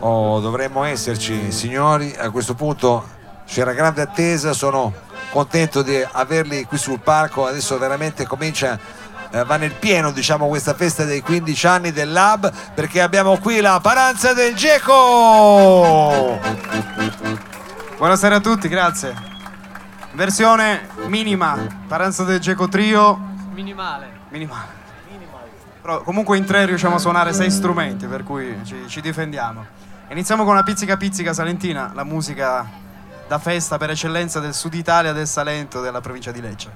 o dovremmo esserci, signori. A questo punto c'era grande attesa, sono contento di averli qui sul palco. Adesso veramente comincia, eh, va nel pieno diciamo, questa festa dei 15 anni del Lab perché abbiamo qui la Paranza del Geco. Buonasera a tutti, grazie. Versione minima, Paranza del Geco Trio. Minimale. Minimale. Però comunque in tre riusciamo a suonare sei strumenti, per cui ci, ci difendiamo. Iniziamo con una pizzica pizzica salentina, la musica da festa per eccellenza del sud Italia, del Salento, della provincia di Lecce.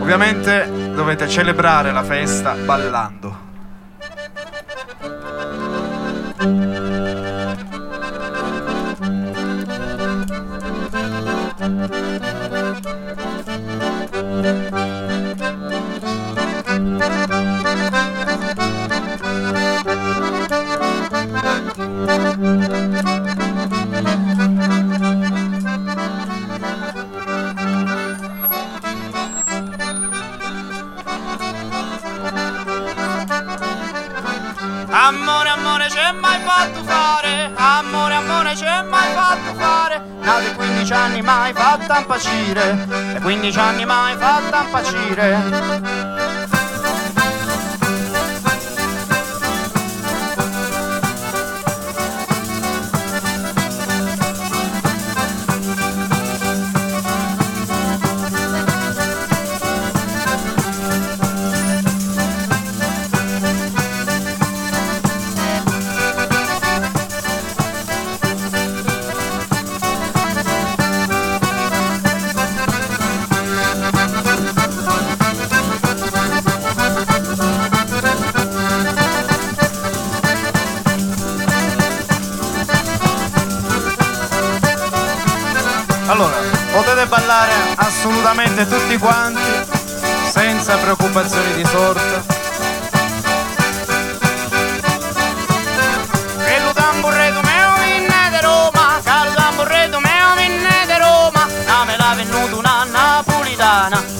Ovviamente dovete celebrare la festa ballando. Amore, Amore, amore, c'è mai fatto fare? Nati 15 anni mai fatta impacire E 15 anni mai fatta impacire assolutamente tutti quanti, senza preoccupazioni di sorta.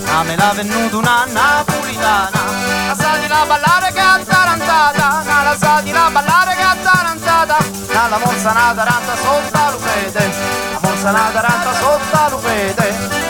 Na me l'ha venuto una napolitana La sa di la ballare che è tarantata la sa di la ballare che è tarantata. La morsa na taranta sotto lupete La morsa na taranta sotto lupete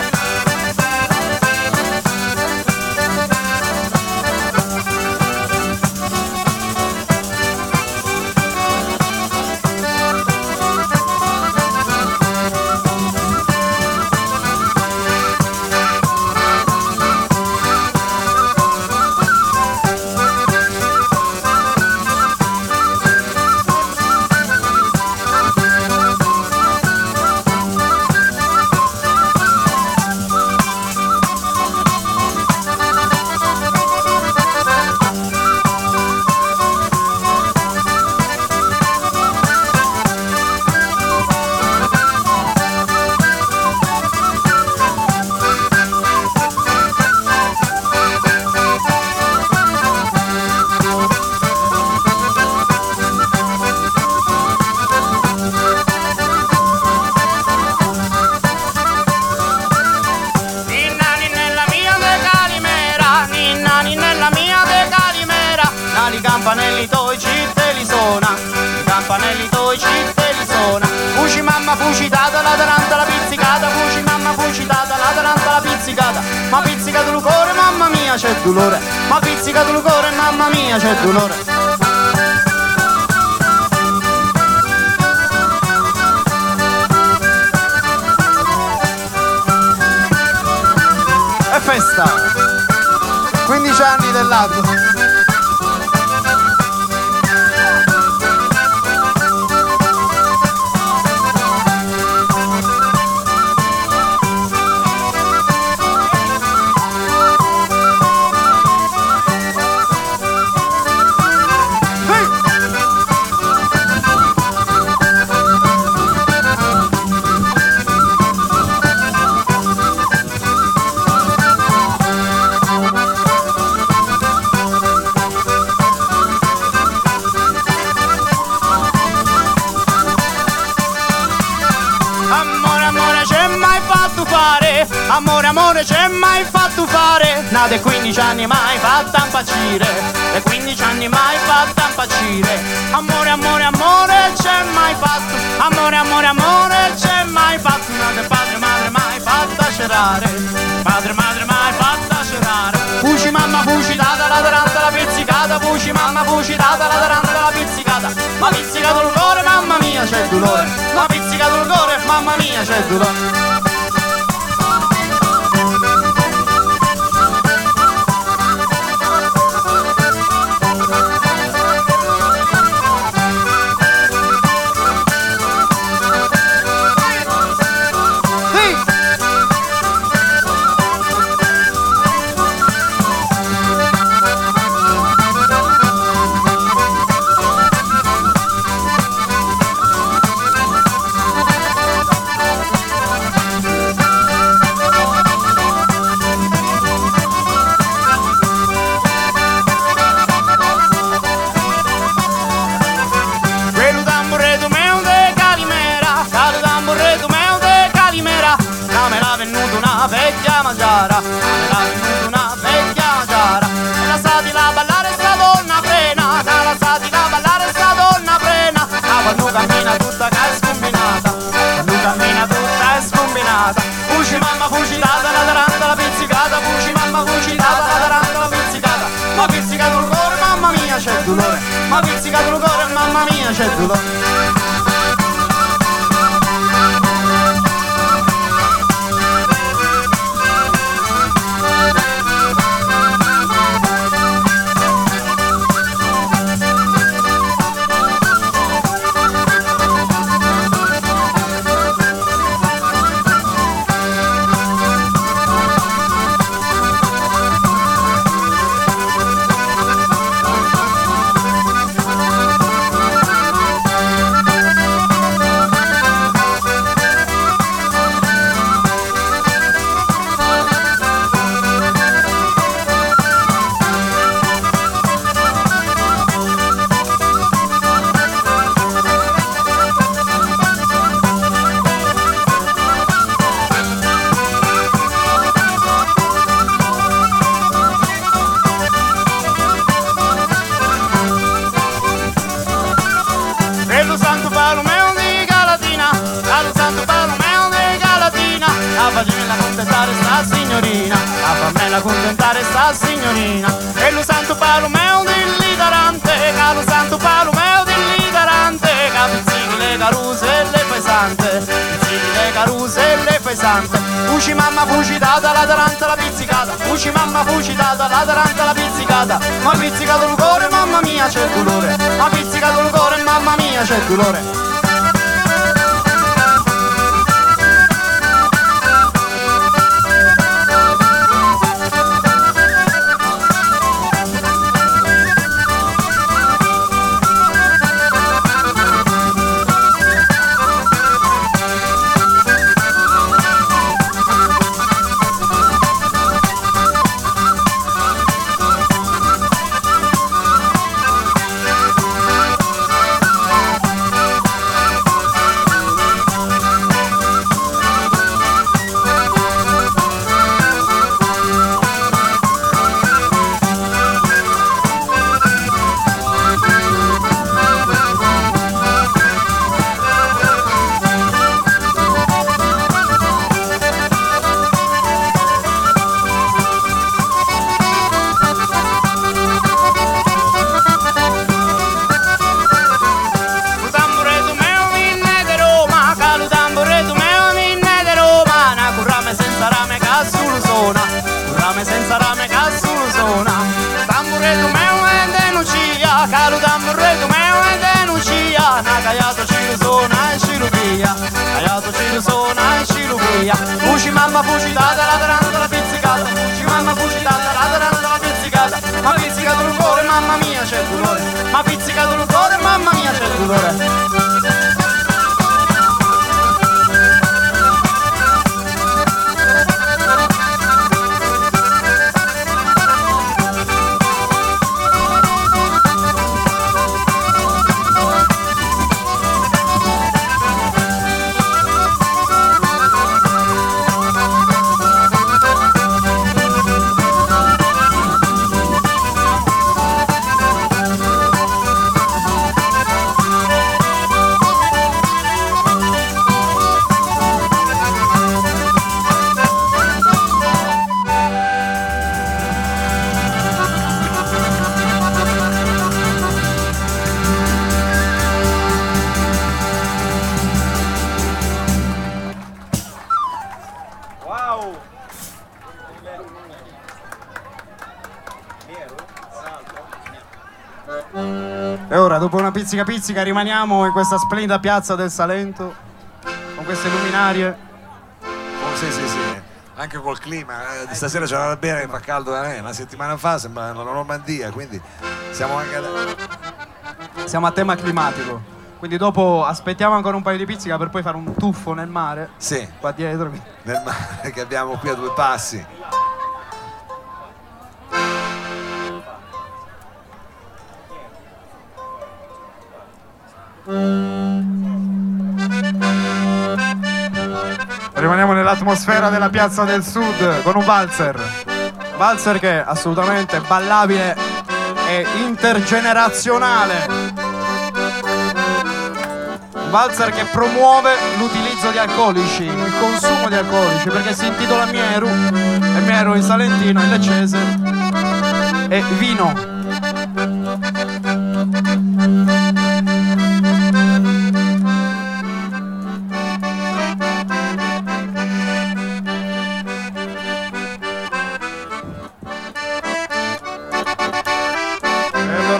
ma pizzicato il cuore, mamma mia c'è dolore, ma pizzicato il cuore, mamma mia c'è dolore. Festa! 15 anni del Amore, c'è mai fatto fare? Nate 15 anni mai fatta impazzire. E 15 anni mai fatta impazzire. Amore, amore, amore, c'è mai fatto? Amore, amore, amore, c'è mai fatto? Nate padre, madre, mai fatta cerare. Padre, madre, mai fatta cerare. Fuci mamma, fuci data la taranta la pizzicata. Fuci mamma, fuci data la taranta la pizzicata. Ma pizzicato il cuore, mamma mia, c'è dolore. Ma pizzicato il cuore, mamma mia, c'è dolore. Mamma mia c'è dolore. Pesante, pizzini le caruse e le pesante. Fuci mamma fuci data la taranta la pizzicata, fuci mamma fuci data la taranta la pizzicata, ma pizzicato il cuore mamma mia c'è dolore, ma pizzicato il cuore mamma mia c'è dolore. Senza rame ca solo suona, currame senza rame ca solo suona. Tamburetto mio è denuncia, ca lu tamburetto mio è denuncia, na caiato ci lo suona e ci lo via, ci lo suona e ci lo. Fuci mamma fuci data la tarantola pizzicata, fuci mamma fuci data la tarantola pizzicata, ma pizzicato il cuore mamma mia c'è dolore, ma pizzicato il cuore mamma mia c'è dolore. E ora, dopo una pizzica pizzica, rimaniamo in questa splendida piazza del Salento con queste luminarie. Oh, sì, sì, sì. Anche col clima, eh, stasera c'era da bere, fa caldo da me. Una settimana fa sembra la Normandia, quindi siamo anche. Ad... Siamo a tema climatico. Quindi dopo aspettiamo ancora un paio di pizzica per poi fare un tuffo nel mare. Sì. Qua dietro. Nel mare che abbiamo qui a due passi. Rimaniamo nell'atmosfera della piazza del sud con un valzer. Valzer che è assolutamente ballabile e intergenerazionale. Un valzer che promuove l'utilizzo di alcolici, il consumo di alcolici, perché si intitola Mieru e Mieru in salentino, in leccese è vino.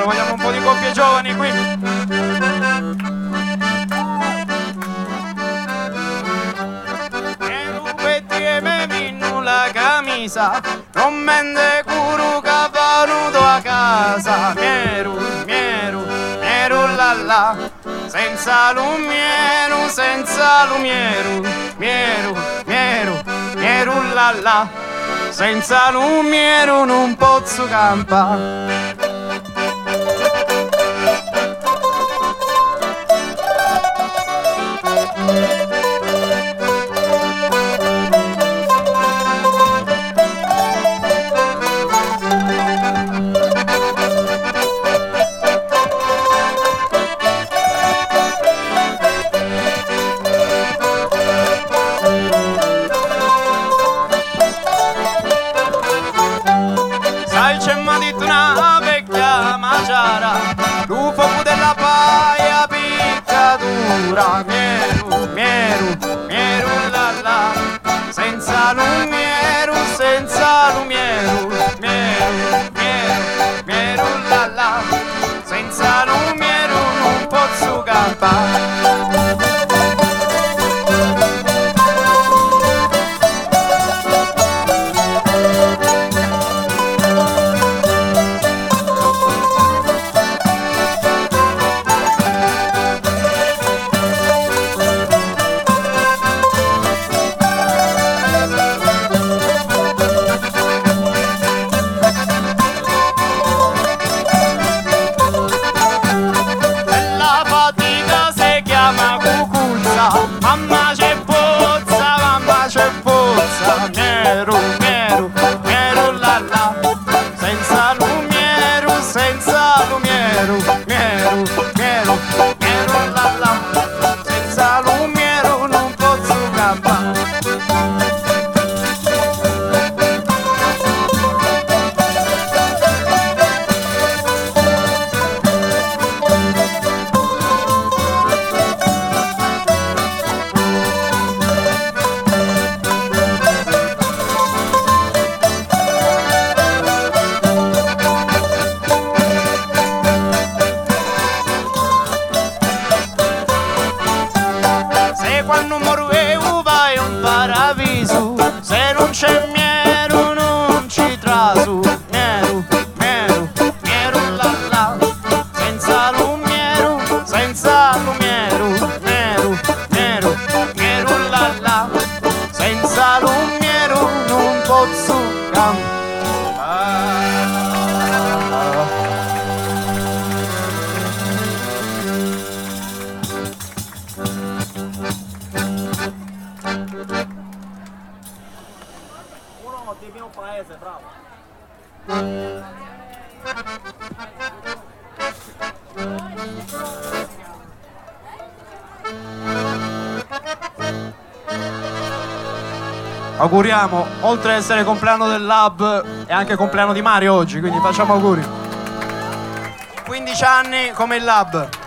Allora vogliamo un po' di coppie giovani qui. E rubetti e me minnu la camisa, non mende curu che venuto a casa. Mieru, mieru, mieru la la, senza lumieru, senza lumieru, mieru, mieru, mieru la la, senza lumieru non posso campare. Posso paradiso Se non c'è mieru Auguriamo, oltre ad essere compleanno del Lab, è anche compleanno di Mario oggi, quindi facciamo auguri. 15 anni come il Lab.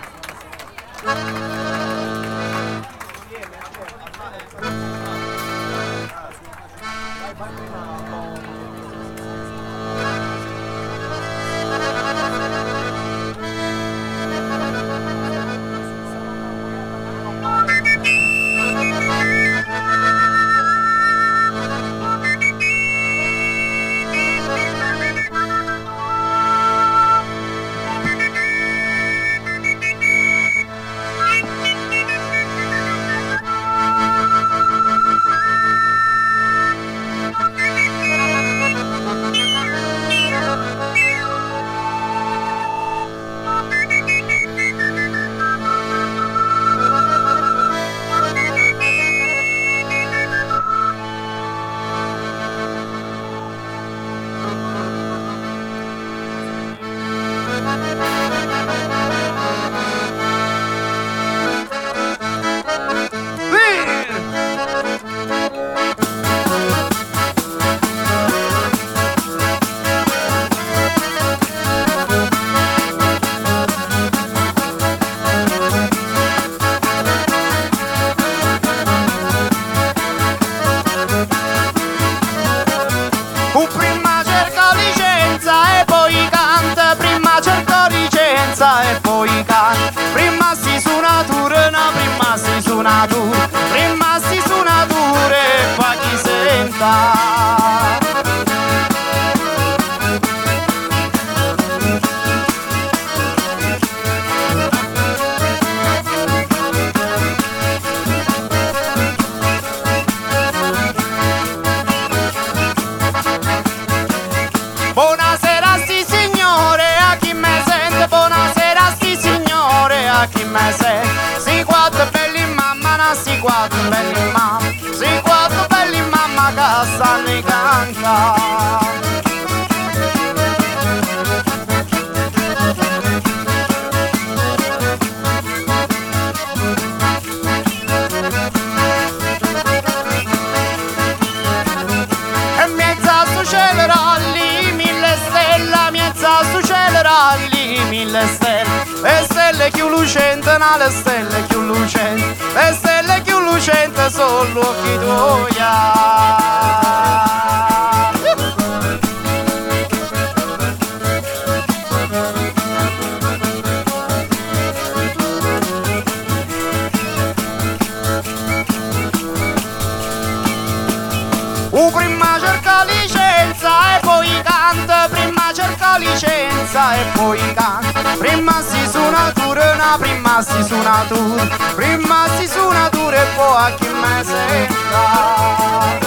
Una prima si suonatura, prima si suonatura e poi a chi me senta.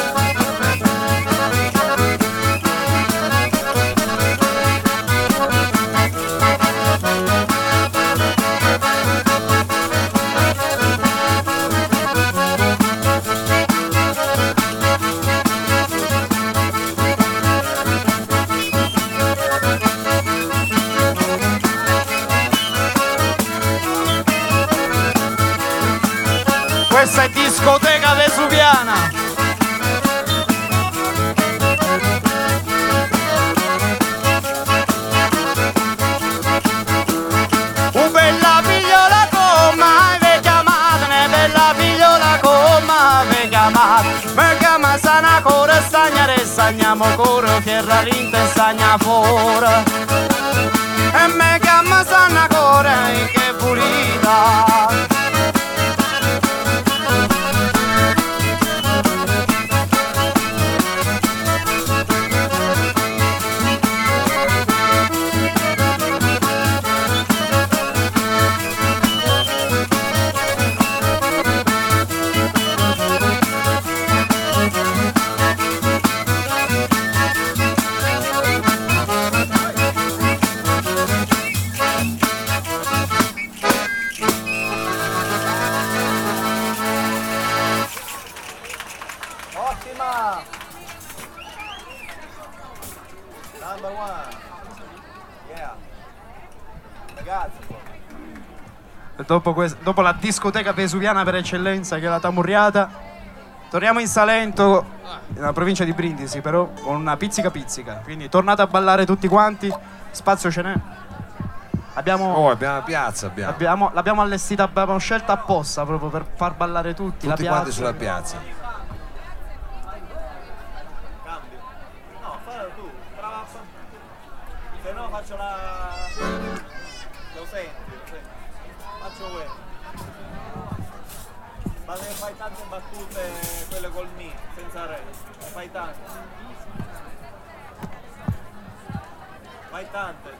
Stagniamo core, fierra rinte, stagna fuori. E me chiama sana core, che pulita. Dopo, dopo la discoteca vesuviana per eccellenza che è la Tamurriata, torniamo in Salento, nella provincia di Brindisi, però con una pizzica pizzica. Quindi tornate a ballare tutti quanti, spazio ce n'è. Abbiamo, Oh, abbiamo la piazza, abbiamo. abbiamo- l'abbiamo allestita, abbiamo scelta apposta proprio per far ballare tutti. la Tutti quanti sulla piazza. Ne fai tante. Fai tante,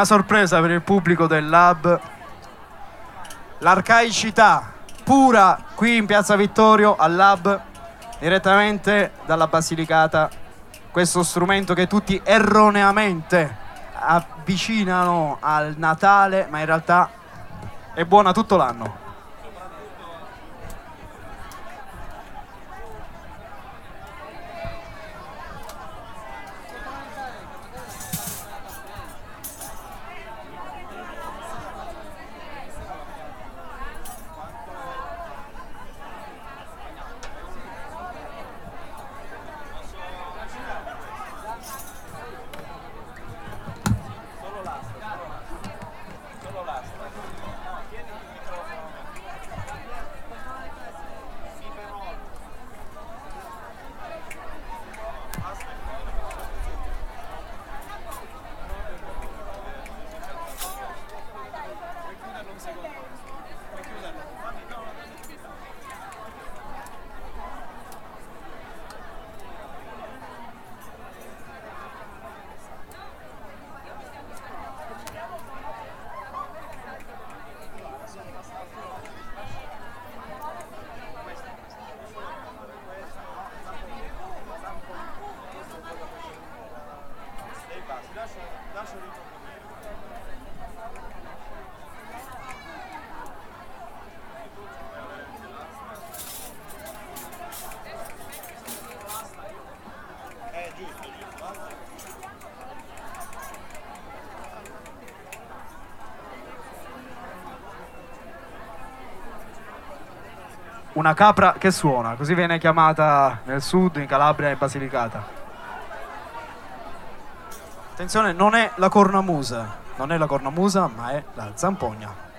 una sorpresa per il pubblico del Lab. L'arcaicità pura qui in Piazza Vittorio al Lab, direttamente dalla Basilicata. Questo strumento che tutti erroneamente avvicinano al Natale, ma in realtà è buona tutto l'anno. Una capra che suona, così viene chiamata nel sud, in Calabria e Basilicata. Attenzione, non è la cornamusa, non è la cornamusa, ma è la zampogna.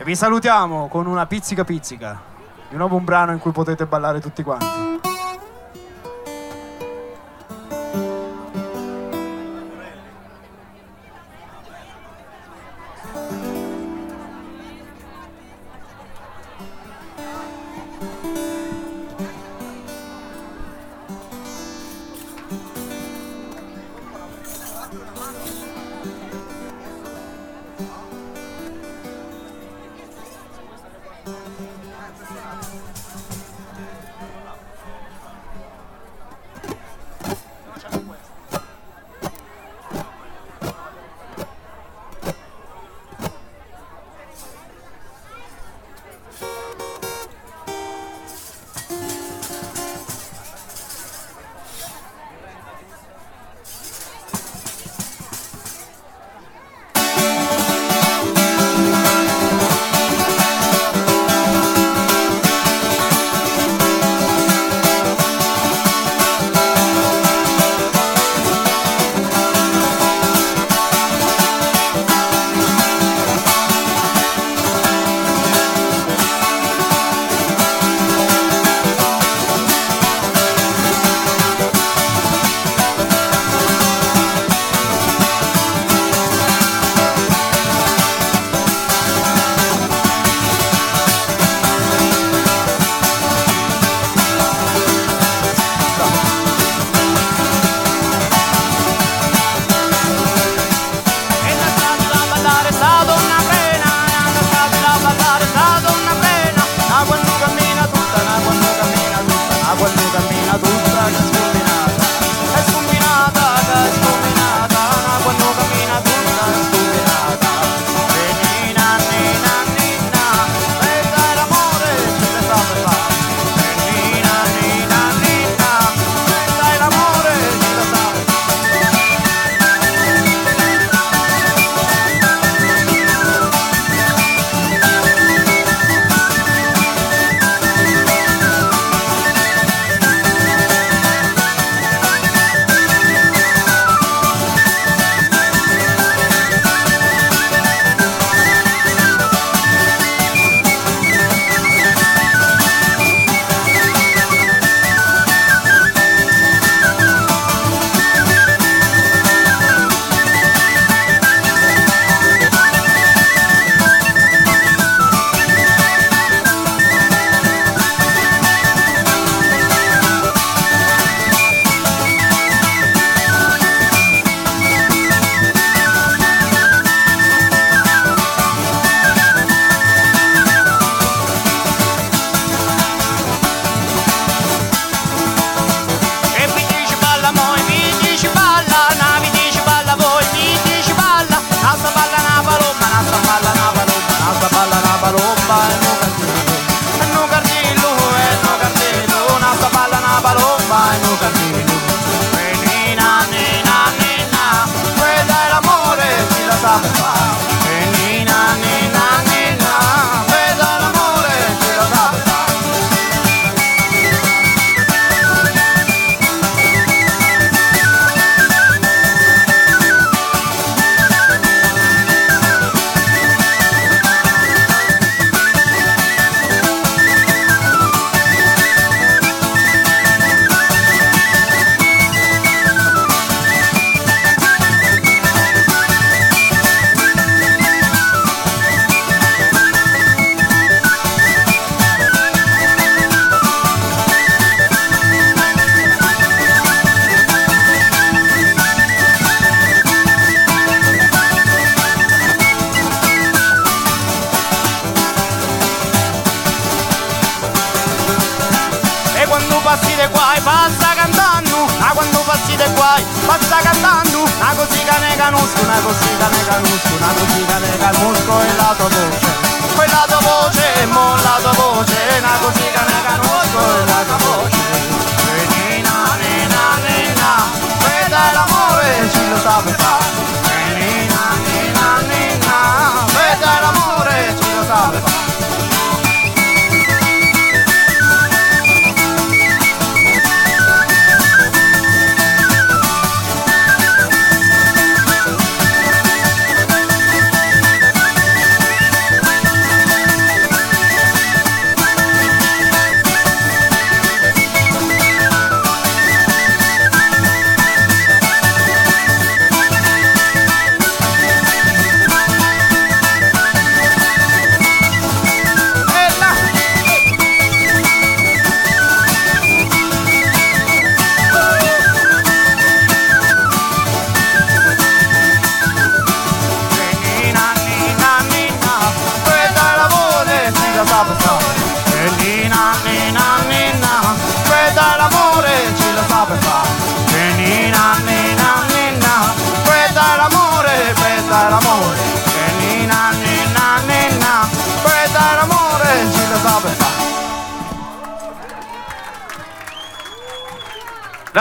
E vi salutiamo con una pizzica pizzica, di nuovo un brano in cui potete ballare tutti quanti.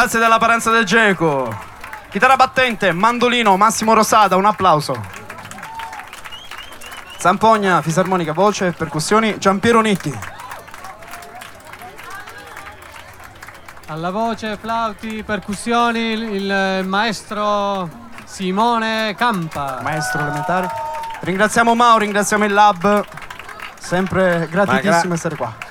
Grazie della parenza del Geco. Chitarra battente, mandolino, Massimo Rosada, un applauso. Zampogna, fisarmonica, voce, percussioni, Giampiero Nitti. Alla voce, flauti, percussioni, il, maestro Simone Campa. Maestro elementare. Ringraziamo Mao, ringraziamo il lab. Sempre gratitissimo gra- essere qua.